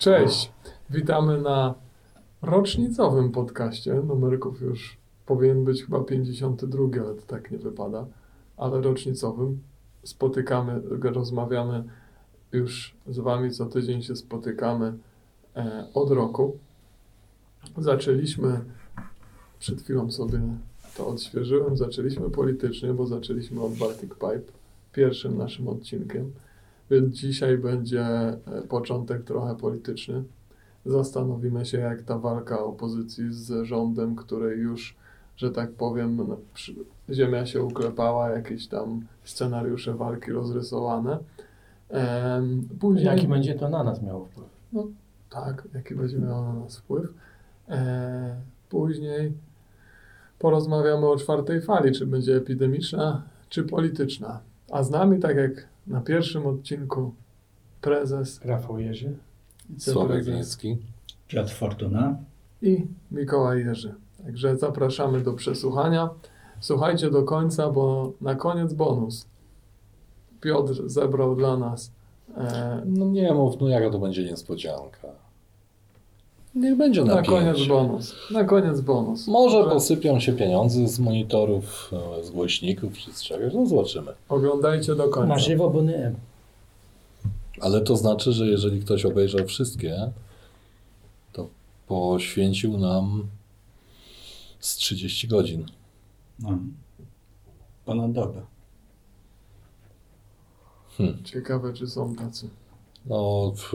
Cześć, witamy na rocznicowym podcaście. Numerków już powinien być chyba 52, ale to tak nie wypada. Ale rocznicowym. Spotykamy, rozmawiamy już z Wami co tydzień się spotykamy e, od roku. Zaczęliśmy, przed chwilą sobie to odświeżyłem, zaczęliśmy politycznie, bo zaczęliśmy od Baltic Pipe, pierwszym naszym odcinkiem. Więc dzisiaj będzie e, początek trochę polityczny. Zastanowimy się, jak ta walka opozycji z rządem, której już, że tak powiem, no, ziemia się uklepała, jakieś tam scenariusze walki rozrysowane. Później, Jaki będzie to na nas miało wpływ? tak, jaki będzie miało na nas wpływ. E, później porozmawiamy o czwartej fali, czy będzie epidemiczna, czy polityczna. A z nami, tak jak na pierwszym odcinku, prezes, Rafał Jerzy. Sławek Winicki. Piotr Fortuna. i Mikołaj Jerzy. Także zapraszamy do przesłuchania. Słuchajcie do końca, bo na koniec bonus. Piotr zebrał dla nas e, No nie mów, no jaka to będzie niespodzianka. Niech będzie na napięcie. koniec bonus. Na koniec bonus. Może posypią się pieniądze z monitorów, e, z głośników czy z czegoś, no zobaczymy. Oglądajcie do końca. Na żywo, bo nie. Ale to znaczy, że jeżeli ktoś obejrzał wszystkie, to poświęcił nam z 30 godzin. No. Ponad dobę. Ciekawe, czy są tacy. No, w,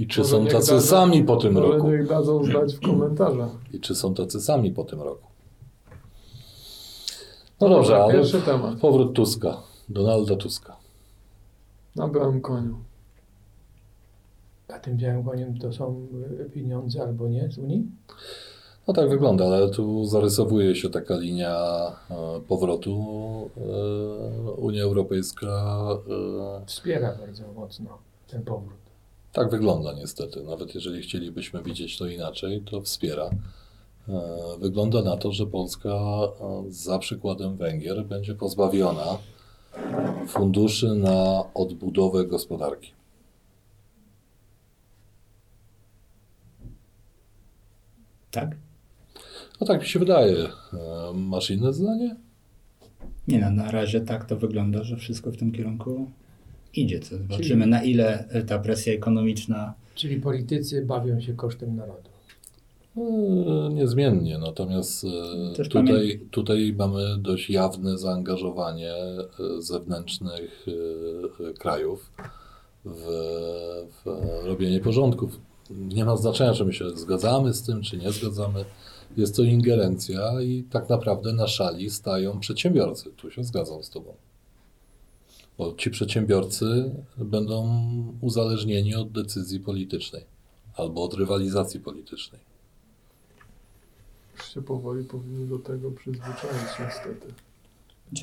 I czy Może są tacy dadzą- sami po tym Może roku? niech dadzą znać w komentarzach. I czy są tacy sami po tym roku? No dobrze, ale pierwszy temat. powrót Tuska, Donalda Tuska. Na białym koniu. A tym białym koniem to są y, pieniądze albo nie z Unii? No tak wygląda, ale tu zarysowuje się taka linia e, powrotu. E, Unia Europejska e, Wspiera bardzo mocno ten powrót. Tak wygląda niestety. Nawet jeżeli chcielibyśmy widzieć to inaczej, to wspiera. E, Wygląda na to, że Polska e, za przykładem Węgier będzie pozbawiona funduszy na odbudowę gospodarki. Tak? No tak mi się wydaje. E, Masz inne zdanie? Nie no, na razie tak to wygląda, że wszystko w tym kierunku idzie. Co zobaczymy na ile ta presja ekonomiczna Czyli politycy bawią się kosztem narodu. E, Niezmiennie, natomiast e, Też tutaj, tutaj mamy dość jawne zaangażowanie e, zewnętrznych e, krajów w, w robienie porządków. Nie ma znaczenia, czy my się zgadzamy z tym, czy nie zgadzamy. Jest to ingerencja i tak naprawdę na szali stają przedsiębiorcy. Tu się zgadzam z Tobą. Bo ci przedsiębiorcy będą uzależnieni od decyzji politycznej albo od rywalizacji politycznej. Już się powoli powinni do tego przyzwyczaić niestety.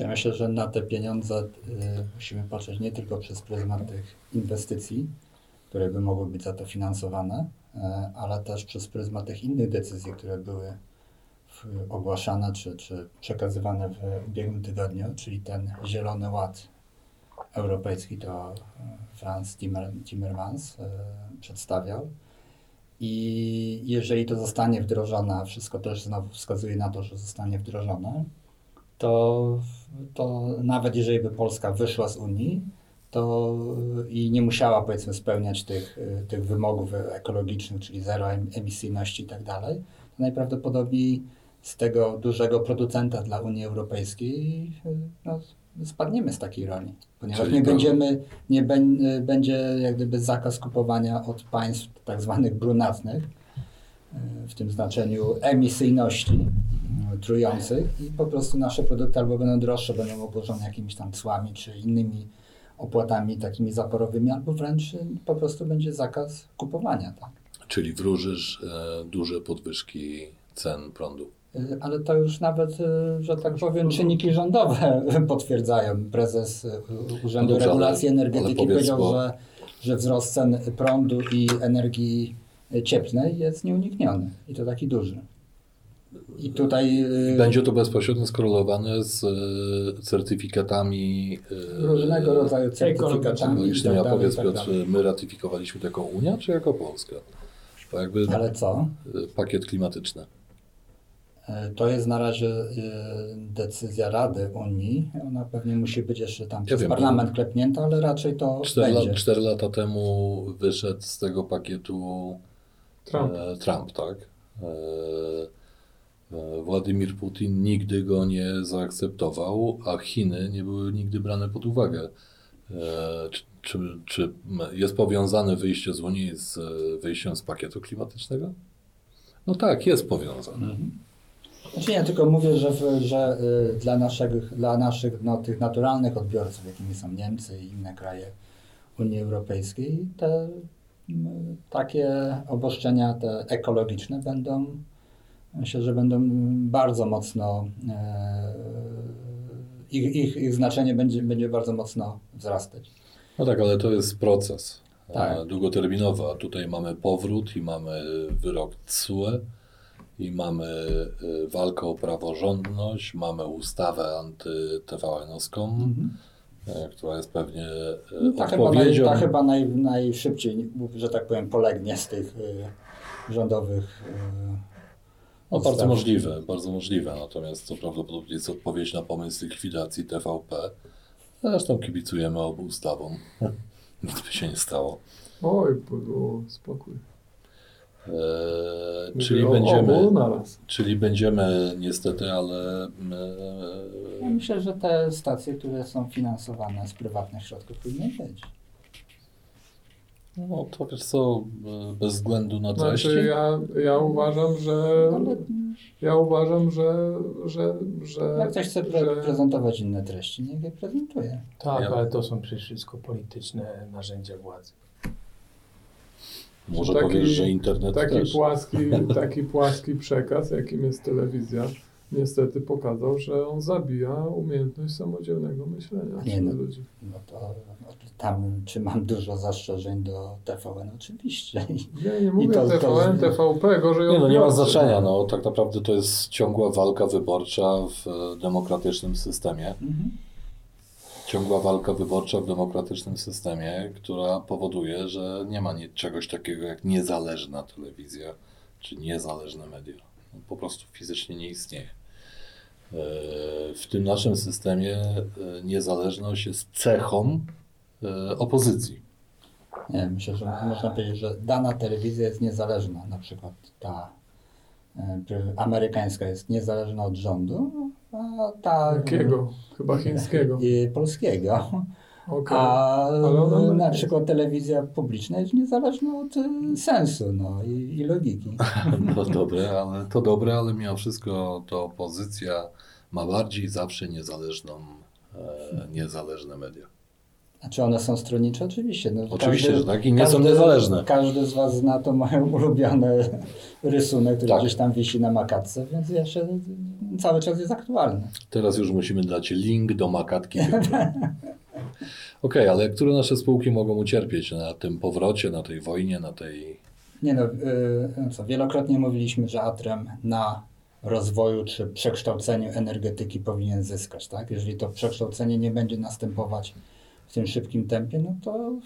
Ja myślę, że na te pieniądze y, musimy patrzeć nie tylko przez pryzmat tych inwestycji, które by mogły być za to finansowane, y, ale też przez pryzmat tych innych decyzji, które były w, ogłaszane czy, czy przekazywane w ubiegłym tygodniu, czyli ten Zielony Ład Europejski, to y, Franz Timmer, Timmermans y, przedstawiał. I jeżeli to zostanie wdrożone, a wszystko też znowu wskazuje na to, że zostanie wdrożone, to, to nawet jeżeli by Polska wyszła z Unii, to i nie musiała powiedzmy spełniać tych, tych wymogów ekologicznych, czyli zero em- emisyjności i tak dalej, to najprawdopodobniej z tego dużego producenta dla Unii Europejskiej no, spadniemy z takiej roli, ponieważ Czyli nie to- będziemy, nie ben, y, będzie jak gdyby zakaz kupowania od państw tak zwanych brunatnych, y, w tym znaczeniu emisyjności y, trujących i po prostu nasze produkty albo będą droższe, będą obłożone jakimiś tam cłami czy innymi opłatami takimi zaporowymi, albo wręcz po prostu będzie zakaz kupowania. Tak? Czyli wróżysz e, duże podwyżki cen prądu. Y, Ale to już nawet, y, że tak powiem, czynniki rządowe potwierdzają. Prezes y, Urzędu No dobrze, Regulacji Energetyki powiedział, bo- że, że wzrost cen prądu i energii cieplnej jest nieunikniony i to taki duży. I tutaj Będzie to bezpośrednio skorelowane z certyfikatami różnego rodzaju certyfikatami. Tak dalej, powiedz tak Piotr, my ratyfikowaliśmy jako Unia, czy jako Polska? Bo jakby Ale co? pakiet klimatyczny. E, To jest na razie e, decyzja Rady Unii. Ona pewnie musi być jeszcze tam przez wiem, parlament klepnięta, ale raczej to Cztery, będzie. la, cztery lata temu wyszedł z tego pakietu Trump. E, Trump, tak? E, e, Władimir Putin nigdy go nie zaakceptował, a Chiny nie były nigdy brane pod uwagę. Czy, czy, czy jest powiązane wyjście z Unii z wyjściem z pakietu klimatycznego? No tak, jest powiązane. Mhm. Znaczy nie, tylko mówię, że, w, że y, dla naszych, dla naszych no, tych naturalnych odbiorców, jakimi są Niemcy i inne kraje Unii Europejskiej, te mm, takie obostrzenia te ekologiczne będą, myślę, że będą bardzo mocno, e, ich, ich, ich znaczenie będzie, będzie bardzo mocno wzrastać. No tak, ale to jest proces Tak. długoterminowy, a tutaj mamy powrót i mamy wyrok TSUE i mamy e, walkę o praworządność, mamy ustawę anty-TVN-owską, e, która jest pewnie e, No, ta chyba, naj, odpowiedzią. ta chyba naj, najszybciej, że tak powiem, polegnie z tych y, rządowych y, No, bardzo możliwe, bardzo możliwe. Natomiast to prawdopodobnie jest odpowiedź na pomysł likwidacji TVP. Zresztą kibicujemy obu ustawom. Nic by się nie stało. Oj, było spokój. E, czyli, o będziemy, czyli będziemy niestety, ale e, Ja myślę, że te stacje, które są finansowane z prywatnych środków powinny być. no, to wiesz co, bez względu na treści. Znaczy ja, ja uważam, że ja uważam, że, że, że, jak ktoś chce pre- prezentować inne treści, niech je prezentuje. Tak, Ja- ale to są przecież wszystko polityczne narzędzia władzy. Może taki- powiesz, że internet taki też. płaski, taki płaski przekaz, jakim jest telewizja, niestety pokazał, że on zabija umiejętność samodzielnego myślenia Nie no. ludzi. No to no, tam, czy mam dużo zastrzeżeń do TVN? Oczywiście. Ja nie mówię to- to- TVN, TVP, gorzej Nie, no nie ma znaczenia. No, tak naprawdę to jest ciągła walka wyborcza w demokratycznym systemie. Mhm. Ciągła walka wyborcza w demokratycznym systemie, która powoduje, że nie ma czegoś takiego jak niezależna telewizja czy niezależne media. No, po prostu fizycznie nie istnieje. E, W tym naszym systemie e, niezależność jest cechą e, opozycji. Nie, myślę, że można powiedzieć, że dana telewizja jest niezależna. Na przykład ta amerykańska jest niezależna od rządu, a ta Jakiego? Chyba chińskiego. i polskiego. Okej. A ona- na przykład telewizja publiczna jest niezależna od y, sensu no, i, i logiki. No dobre, ale to dobre, ale mimo wszystko to opozycja ma bardziej zawsze niezależną, e, niezależne media. A czy one są stronnicze? Oczywiście. No, Oczywiście, że tak i nie są niezależne. Każdy z Was zna to moją ulubiony rysunek, który Tak. gdzieś tam wisi na makatce, więc jeszcze cały czas jest aktualny. Teraz już musimy dać link do makatki. Okej, ale które nasze spółki mogą ucierpieć na tym powrocie, na tej wojnie, na tej... Nie no, y, no co, wielokrotnie mówiliśmy, że Atrem na rozwoju czy przekształceniu energetyki powinien zyskać, tak? Jeżeli to przekształcenie nie będzie następować w tym szybkim tempie, no to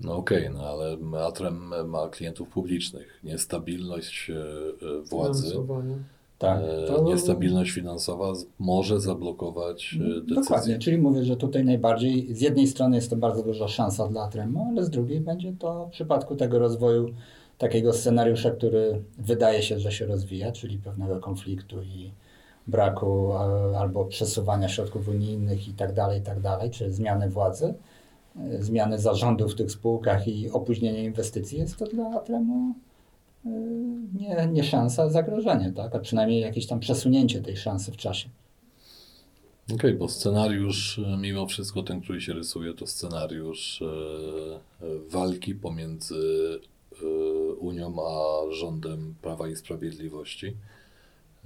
No okej, no ale Atrem ma klientów publicznych. Niestabilność e, e, władzy, tak. e, To, niestabilność finansowa może zablokować e, decyzje. Dokładnie, czyli mówię, że tutaj najbardziej, z jednej strony jest to bardzo duża szansa dla Atremu, ale z drugiej będzie to w przypadku tego rozwoju takiego scenariusza, który wydaje się, że się rozwija, czyli pewnego konfliktu i braku a, albo przesuwania środków unijnych i tak dalej, i tak dalej, czy zmiany władzy, e, zmiany zarządów w tych spółkach i opóźnienie inwestycji, jest to dla Atremu e, nie, nie szansa, a zagrożenie, tak? a przynajmniej jakieś tam przesunięcie tej szansy w czasie. Okej, bo scenariusz, e, mimo wszystko ten, który się rysuje, to scenariusz e, e, walki pomiędzy e, Unią a rządem Prawa i Sprawiedliwości.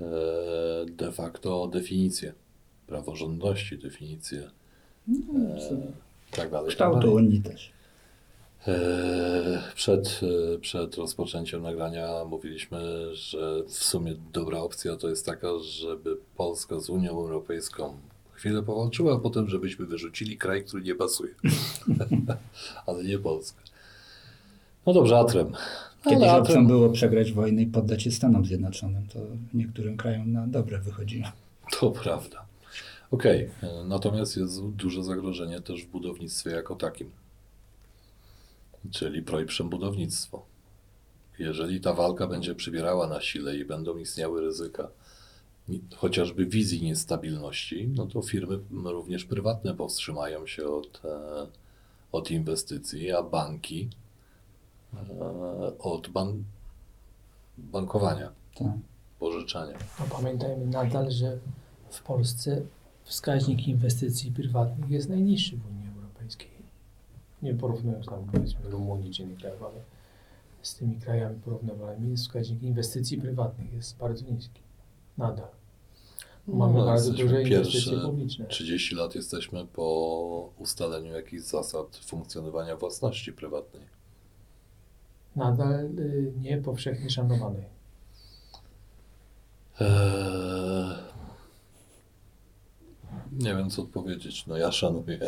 E, de facto definicję praworządności, definicję e, tak dalej. tak Kształtu. Unii też. E, Przed, e, przed rozpoczęciem nagrania mówiliśmy, że w sumie dobra opcja to jest taka, żeby Polska z Unią Europejską chwilę powalczyła, a potem żebyśmy wyrzucili kraj, który nie pasuje. Ale nie Polska. No dobrze, Atrem. Kiedyś Ale opcją Atrem, było przegrać wojnę i poddać się Stanom Zjednoczonym. To niektórym krajom na dobre wychodziło. To prawda. Okej, e, natomiast jest duże zagrożenie też w budownictwie jako takim. Czyli projprzem budownictwo. Jeżeli ta walka będzie przybierała na sile i będą istniały ryzyka chociażby wizji niestabilności, no to firmy również prywatne powstrzymają się od, e, od inwestycji, a banki od ban- bankowania, Tak. pożyczania. No pamiętajmy nadal, że w Polsce wskaźnik inwestycji prywatnych jest najniższy w Unii Europejskiej. Nie porównując tam powiedzmy Rumunii czy innych krajów, ale z tymi krajami porównywalnymi wskaźnik inwestycji prywatnych jest bardzo niski. Nadal. Mamy No, bardzo duże inwestycje pierwsze publiczne. 30 lat jesteśmy po ustaleniu jakichś zasad funkcjonowania własności prywatnej. Nadal y, nie powszechnie szanowanej. Eee, nie wiem, co odpowiedzieć. No ja szanuję.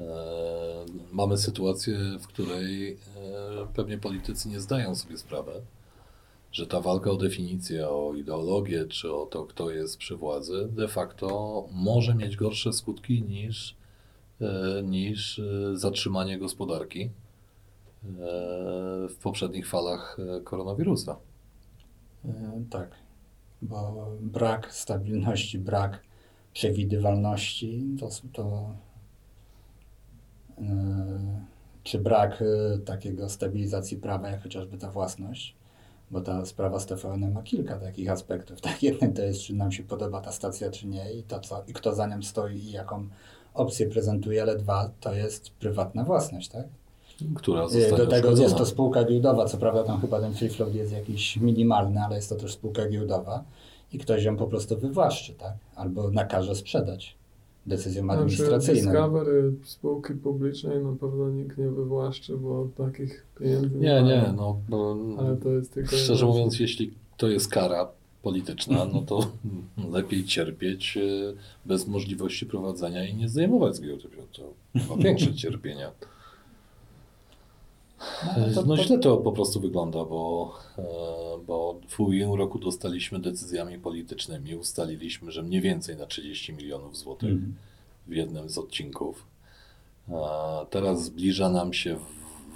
Eee, mamy sytuację, w której e, pewnie politycy nie zdają sobie sprawy, że ta walka o definicję, o ideologię, czy o to, kto jest przy władzy, de facto może mieć gorsze skutki niż, e, niż e, zatrzymanie gospodarki w poprzednich falach e, koronawirusa. E, Tak, bo brak stabilności, brak przewidywalności to, to e, czy brak takiego stabilizacji prawa, jak chociażby ta własność, bo ta sprawa z TVN ma kilka takich aspektów. Tak, jeden to jest, czy nam się podoba ta stacja, czy nie i, to, co, i kto za nią stoi i jaką opcję prezentuje, ale dwa, to jest prywatna własność, tak? Która Y, zostanie Do tego jest to spółka giełdowa, co prawda tam chyba ten free float jest jakiś minimalny, ale jest to też spółka giełdowa i ktoś ją po prostu wywłaszczy, tak? Albo nakaże sprzedać decyzją Znaczy, administracyjną. Discovery spółki publicznej na pewno nikt nie wywłaszczy, bo takich pieniędzy Nie, ma. nie, no bo Ale to jest tylko... szczerze jedna- mówiąc, jeśli to jest kara polityczna, no to lepiej cierpieć e, bez możliwości prowadzenia i nie zdejmować z giełdy. To większe cierpienia. No, to- No źle to po prostu wygląda, bo, e, bo w ubiegłym roku dostaliśmy decyzjami politycznymi, ustaliliśmy, że mniej więcej na 30 milionów złotych Mhm. w jednym z odcinków. A Teraz zbliża nam się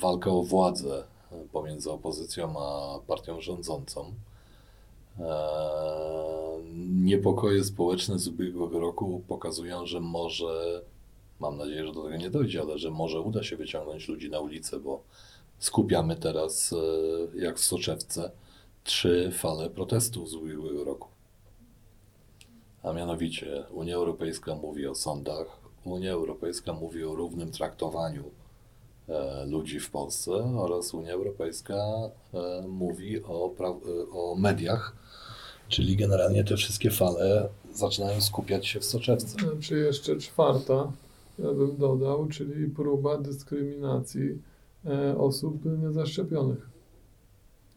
walka o władzę e, pomiędzy opozycją a partią rządzącą. E, Niepokoje społeczne z ubiegłego roku pokazują, że może, mam nadzieję, że do tego nie dojdzie, ale że może uda się wyciągnąć ludzi na ulicę, bo skupiamy teraz, e, jak w soczewce, trzy fale protestów z ubiegłego roku. A mianowicie Unia Europejska mówi o sądach, Unia Europejska mówi o równym traktowaniu e, ludzi w Polsce oraz Unia Europejska e, mówi o, o mediach, czyli generalnie te wszystkie fale zaczynają skupiać się w soczewce. Czy jeszcze czwarta, ja bym dodał, czyli próba dyskryminacji e, osób niezaszczepionych.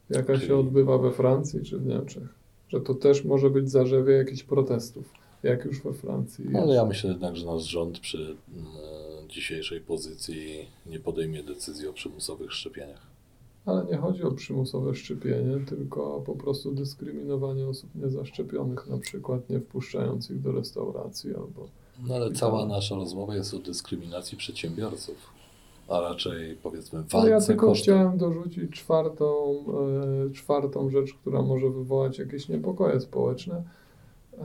Jaka Czyli- się odbywa we Francji czy w Niemczech. Że to też może być zarzewie jakichś protestów, jak już we Francji. Ale ja myślę jednak, że nasz rząd przy mm, dzisiejszej pozycji nie podejmie decyzji o przymusowych szczepieniach. Ale nie chodzi o przymusowe szczepienie, tylko o po prostu dyskryminowanie osób niezaszczepionych, na przykład nie wpuszczając ich do restauracji albo No ale cała to- nasza rozmowa jest o dyskryminacji przedsiębiorców, a raczej powiedzmy Ale No ja walce tylko kosztem. chciałem dorzucić czwartą, e, czwartą rzecz, która może wywołać jakieś niepokoje społeczne,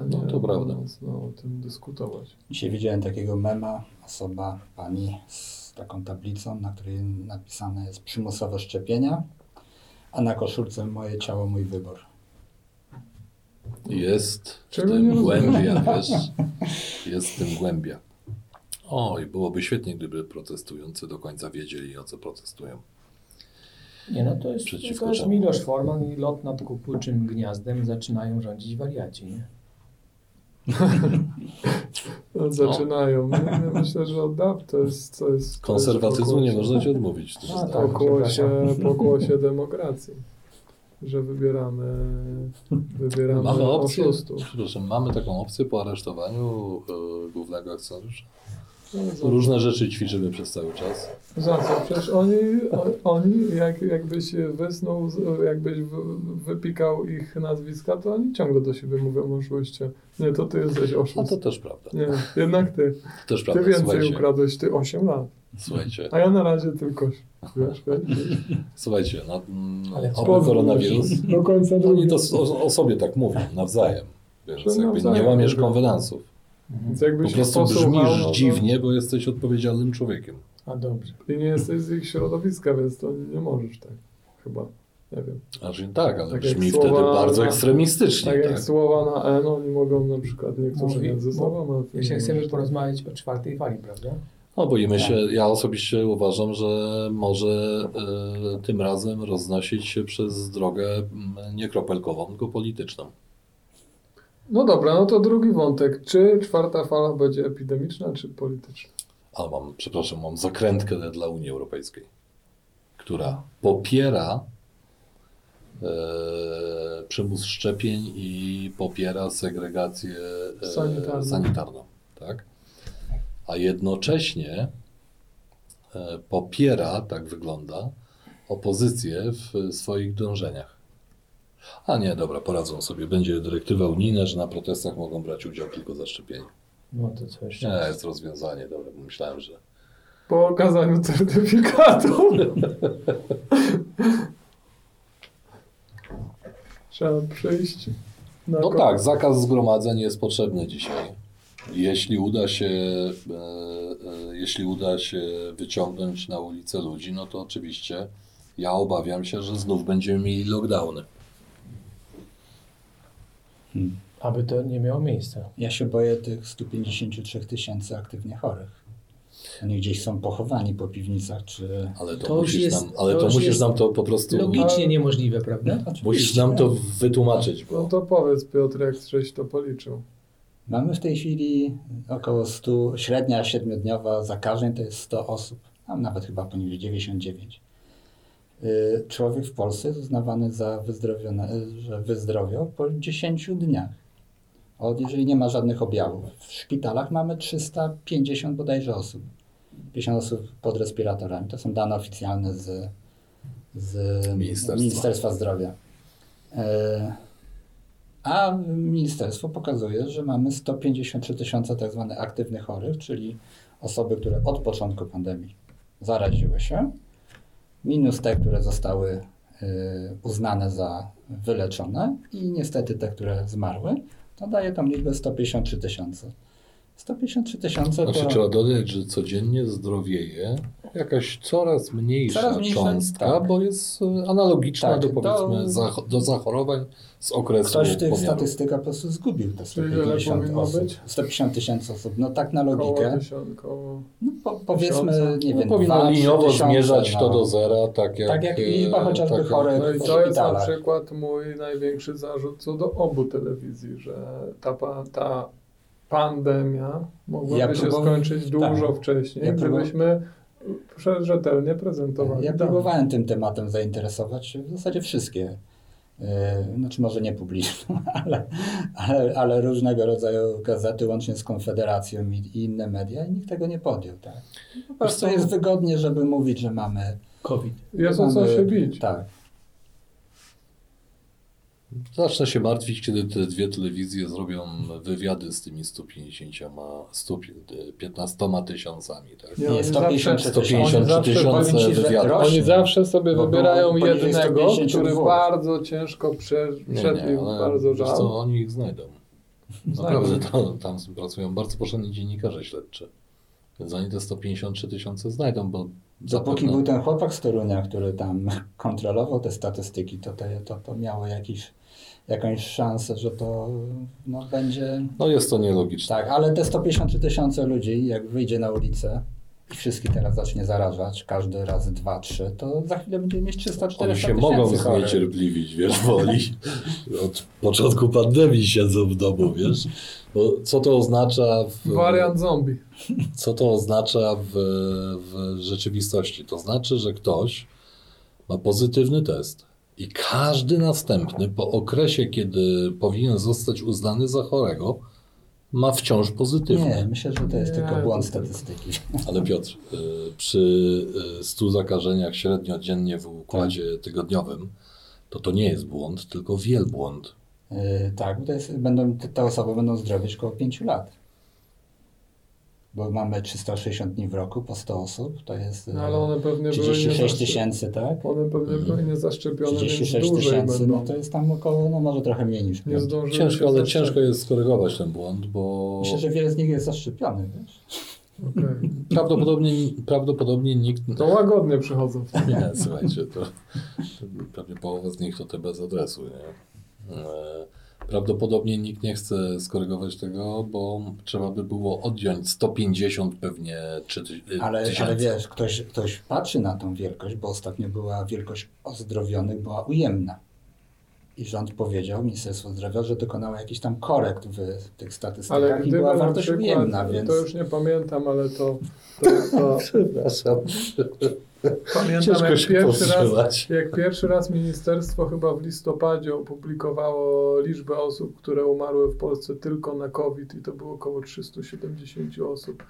a nie No, to prawda. mocno o tym dyskutować. Dzisiaj widziałem takiego mema, osoba, pani z taką tablicą, na której napisane jest przymusowe szczepienia, a na koszulce moje ciało, mój wybór. Jest w Czego tym głębia, wiesz? Jest w tym głębia. O, i byłoby świetnie, gdyby protestujący do końca wiedzieli, o co protestują. Nie no, to jest, Przeciwko to jest? Milosz Forman i lot nad kukułczym gniazdem zaczynają rządzić wariaci, nie? No, zaczynają. Nie, nie, myślę, że od dawna to jest... To jest to Konserwatyzmu jest nie można ci odmówić. To A, jest tak. tak. pokłosie, pokłosie demokracji. Że wybieramy, wybieramy Mamy opcję, oszustów. przepraszam, mamy taką opcję po aresztowaniu e, głównego akcjonariusza. No, Różne rzeczy ćwiczymy przez cały czas. Za co? Przecież oni, oni jak, jakbyś wysnuł, jakbyś w- wypikał ich nazwiska, to oni ciągle do siebie mówią oszuście. Nie, to ty jesteś A oszust. No to też prawda. Nie, jednak ty. To też Ty prawda. więcej Słuchajcie, ukradłeś, ty 8 lat. Słuchajcie, A ja na razie tylko, wiesz, wiesz, słuchajcie, no, mm, oby koronawirus. Do końca Oni drugiej. to o, o sobie tak mówią, nawzajem. Że jakby nie nawzajem łamiesz konwenansów. Więc Po prostu brzmisz no to- dziwnie, bo jesteś odpowiedzialnym człowiekiem. A dobrze. I nie jesteś z ich środowiska, więc to nie możesz tak. Chyba. Nie wiem. Znaczy tak, ale Tak brzmi słowa wtedy bardzo na- ekstremistycznie. Tak Tak jak słowa na N, oni mogą na przykład niektórzy Mówi- między sobą, ty Jeśli chcemy porozmawiać o czwartej fali, prawda? No boimy się, ja osobiście uważam, że może e, tym razem roznosić się przez drogę mm, nie kropelkową, tylko polityczną. No dobra, no to drugi wątek. Czy czwarta fala będzie epidemiczna, czy polityczna? Ale mam, przepraszam, mam zakrętkę dla Unii Europejskiej, która popiera e, przymus szczepień i popiera segregację e, Sanitarną. sanitarną. Tak? A jednocześnie e, popiera, tak wygląda, opozycję w swoich dążeniach. A nie, dobra, poradzą sobie. Będzie dyrektywa unijna, że na protestach mogą brać udział tylko zaszczepieni. No to co jeszcze? Nie, jest rozwiązanie, dobra, bo myślałem, że Po okazaniu certyfikatu. Trzeba przyjść na No tak, zakaz zgromadzeń jest potrzebny dzisiaj. Jeśli uda się, e, e, jeśli uda się wyciągnąć na ulicę ludzi, no to oczywiście ja obawiam się, że znów będziemy mieli lockdowny. Aby to nie miało miejsca. Ja się boję tych 153 tysięcy aktywnie chorych. Oni gdzieś są pochowani po piwnicach, czy... Ale to, To musisz, jest- nam, ale to to musisz jest nam to po prostu Logicznie niemożliwe, prawda? musisz nam to wytłumaczyć, No bo to powiedz Piotr, jak żeś to policzył. Mamy w tej chwili około 100, średnia siedmiodniowa zakażeń to jest 100 osób, a nawet chyba poniżej 99. Y, Człowiek w Polsce jest uznawany za wyzdrowione, y, że wyzdrowiał po 10 dniach. Od, jeżeli nie ma żadnych objawów. W szpitalach mamy 350 bodajże osób. 50 osób pod respiratorami. To są dane oficjalne z, z Ministerstwa. Ministerstwa Zdrowia. E, a ministerstwo pokazuje, że mamy 153 tysiące tak zwanych aktywnych chorych, czyli osoby, które od początku pandemii zaraziły się, minus te, które zostały y, uznane za wyleczone i niestety te, które zmarły, to daje tam liczbę 153 tysiące. 153 tysiące znaczy, to... trzeba dodać, że codziennie zdrowieje jakaś coraz mniejsza Coraz mniejsza, cząstka, tak. bo jest e, analogiczna Tak, do to- powiedzmy zach- do zachorowań z okresu Ktoś w tych pomiaru. statystykach po prostu zgubił te Czyli ile 150 powinno osób. być? 150 tysięcy osób. No tak na logikę. koło... No, po, powiedzmy, Tysiąca. nie No, wiem, powinno dwa, trzy liniowo zmierzać no. to do zera, tak jak, Tak jak e, liczba chociażby tak chorych. No i to jest na przykład mój największy zarzut co do obu telewizji, że ta, ta pandemia mogłaby Ja się skończyć dużo tak. wcześniej, Ja gdybyśmy rzetelnie prezentowali Ja dane. próbowałem tym tematem zainteresować się w zasadzie wszystkie. Yy, Znaczy może nie publiczne, ale, ale, ale różnego rodzaju gazety, łącznie z Konfederacją i, i inne media i nikt tego nie podjął. Tak? Po prostu co? jest wygodnie, żeby mówić, że mamy... COVID. Jest o co się bić. Tak. Zacznę się martwić, kiedy te dwie telewizje zrobią wywiady z tymi 150, 115 tysiącami. Tak? Nie, Nie, oni 153 zawsze- tysiące. wywiadów. Oni zawsze sobie Bo wybierają jednego, 152. który bardzo ciężko prze, bardzo żal. co, oni ich znajdą. Znajdą. Naprawdę, to, tam pracują bardzo porządni dziennikarze śledczy. Więc oni te 153 tysiące znajdą, bo Dopóki zapewne- był ten chłopak z Torunia, który tam kontrolował te statystyki, to, te, to, to miało jakiś, jakąś szansę, że to no, będzie... No jest to nielogiczne. Tak, ale te 153 tysiące ludzi, jak wyjdzie na ulicę i wszystkich teraz zacznie zarażać, każdy raz dwa, trzy, to za chwilę będziemy mieć 300-400 Oni się mogą zniecierpliwić, wiesz, woli. Od początku pandemii siedzą w domu, wiesz. Bo co to oznacza w, Wariant zombie. co to oznacza w, w rzeczywistości? To znaczy, że ktoś ma pozytywny test i każdy następny po okresie, kiedy powinien zostać uznany za chorego, ma wciąż pozytywny. Nie, myślę, że to jest Nie, tylko błąd statystyki. Ale Piotr, y, przy y, 100 zakażeniach średnio dziennie w układzie tygodniowym, to to nie jest błąd, tylko wielbłąd. Yy, tak, bo to jest, będą, te, te osoby będą zdrowieć około 5 lat. Bo mamy 360 dni w roku po 100 osób, to jest No, ale one pewnie były 36 niezaszczepione. tysięcy, tak? One pewnie były niezaszczepione, więc 36 dłużej tysięcy, no to jest tam około, no może trochę mniej niż Nie 5. zdążyły Ciężko, ale ciężko jest skorygować ten błąd, bo Myślę, że wiele z nich jest zaszczepionych, wiesz? Okej. prawdopodobnie, prawdopodobnie nikt... To łagodnie przychodzą. Nie, słuchajcie, to, to pewnie połowa z nich to te bez adresu, nie? E, Prawdopodobnie nikt nie chce skorygować tego, bo trzeba by było odjąć 150 pewnie czy ty, Ale, tysięcy. ale wiesz, ktoś, ktoś patrzy na tą wielkość, bo ostatnio była wielkość ozdrowionych, była ujemna. I rząd powiedział, Ministerstwo Zdrowia, że dokonało jakiś tam korekt w tych statystykach Ale i była wartość przykład, ujemna, więc... to już nie pamiętam, ale to, to, to Przepraszam. Pamiętam jak pierwszy, raz, jak pierwszy raz ministerstwo chyba w listopadzie opublikowało liczbę osób, które umarły w Polsce tylko na COVID i to było około 370 osób.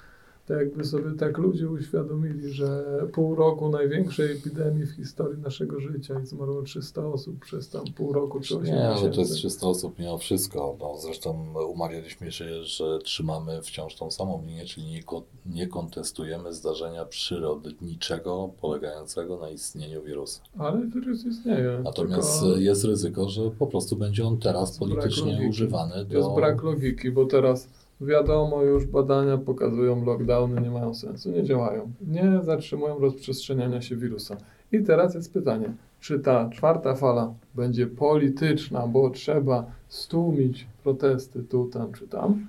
To jakby sobie tak ludzie uświadomili, że pół roku największej epidemii w historii naszego życia i zmarło 300 osób przez tam pół roku czy 8 Nie, ale to jest miesięcy. 300 osób mimo wszystko. No, zresztą umawialiśmy się, że trzymamy wciąż tą samą linię, czyli nie, nie kontestujemy zdarzenia przyrodniczego polegającego na istnieniu wirusa. Ale wirus istnieje. Natomiast jest ryzyko, że po prostu będzie on teraz politycznie logiki. używany To do... jest brak logiki, bo teraz wiadomo, już badania pokazują, lockdowny nie mają sensu, nie działają, nie zatrzymują rozprzestrzeniania się wirusa. I teraz jest pytanie, czy ta czwarta fala będzie polityczna, bo trzeba stłumić protesty tu, tam czy tam,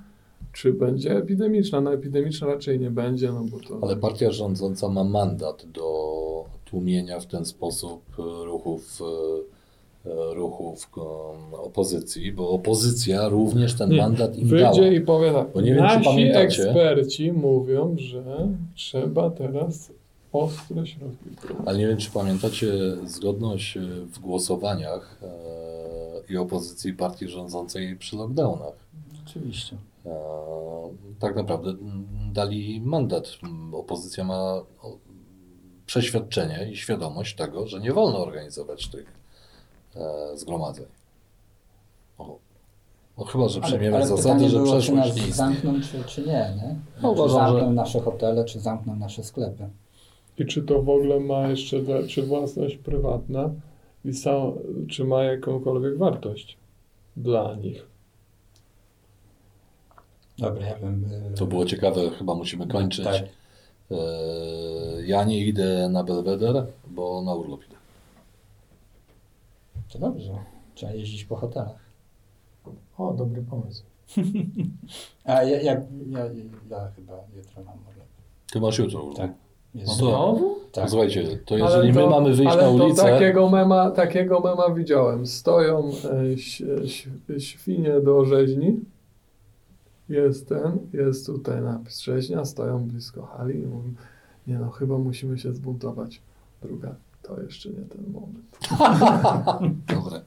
czy będzie epidemiczna? No epidemiczna raczej nie będzie, no bo to... Ale partia rządząca ma mandat do tłumienia w ten sposób e, ruchów, e, ruchów e, opozycji, bo opozycja również ten Nie, mandat im dała. Wyjdzie i powie tak, Bo nie wiem, czy nasi pamiętacie. eksperci mówią, że trzeba teraz ostre środki. Ale nie wiem, czy pamiętacie zgodność e, w głosowaniach e, i opozycji partii rządzącej przy lockdownach. Oczywiście. E, tak naprawdę dali mandat. Opozycja ma o, przeświadczenie i świadomość tego, że nie wolno organizować tych zgromadzeń. O, no chyba, że przyjmiemy zasady, pytanie że było, czy przeszłość nas nie zamkną, czy, czy nie, nie? No, czy uważam, zamkną że- nasze hotele, czy zamkną nasze sklepy. I czy to w ogóle ma jeszcze, czy własność prywatna, i sa, czy ma jakąkolwiek wartość dla nich? Dobra, ja bym... e, To było ciekawe, chyba musimy kończyć. Tak. E, ja nie idę na Belweder, bo na urlop idę. To dobrze. Trzeba jeździć po hotelach. O, dobry pomysł. A ja, ja, ja, ja chyba jutro mam urlop. Ty masz jutro urlop. Tak. Jest, No to- Znowu? tak. Słuchajcie, to jeżeli my to- mamy wyjść ale na to ulicę, takiego mema, takiego mema widziałem. Stoją e, ś, ś, świnie do rzeźni. Jest ten, jest tutaj napis rzeźnia, stoją blisko hali i mówią, nie no, chyba musimy się zbuntować. Druga, to jeszcze nie ten moment. Dobre.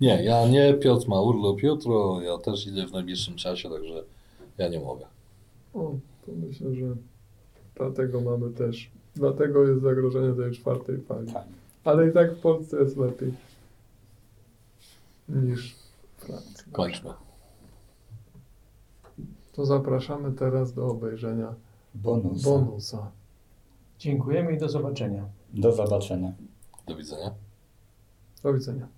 Nie, ja nie, Piotr ma urlop jutro, ja też idę w najbliższym czasie, także ja nie mogę. O, to myślę, że dlatego mamy też, dlatego jest zagrożenie tej czwartej fali. Fajnie. Ale i tak w Polsce jest lepiej niż w Francji. Kończmy. To zapraszamy teraz do obejrzenia Bonus. bonusa. Dziękujemy i do zobaczenia. Do zobaczenia. Do widzenia. Do widzenia.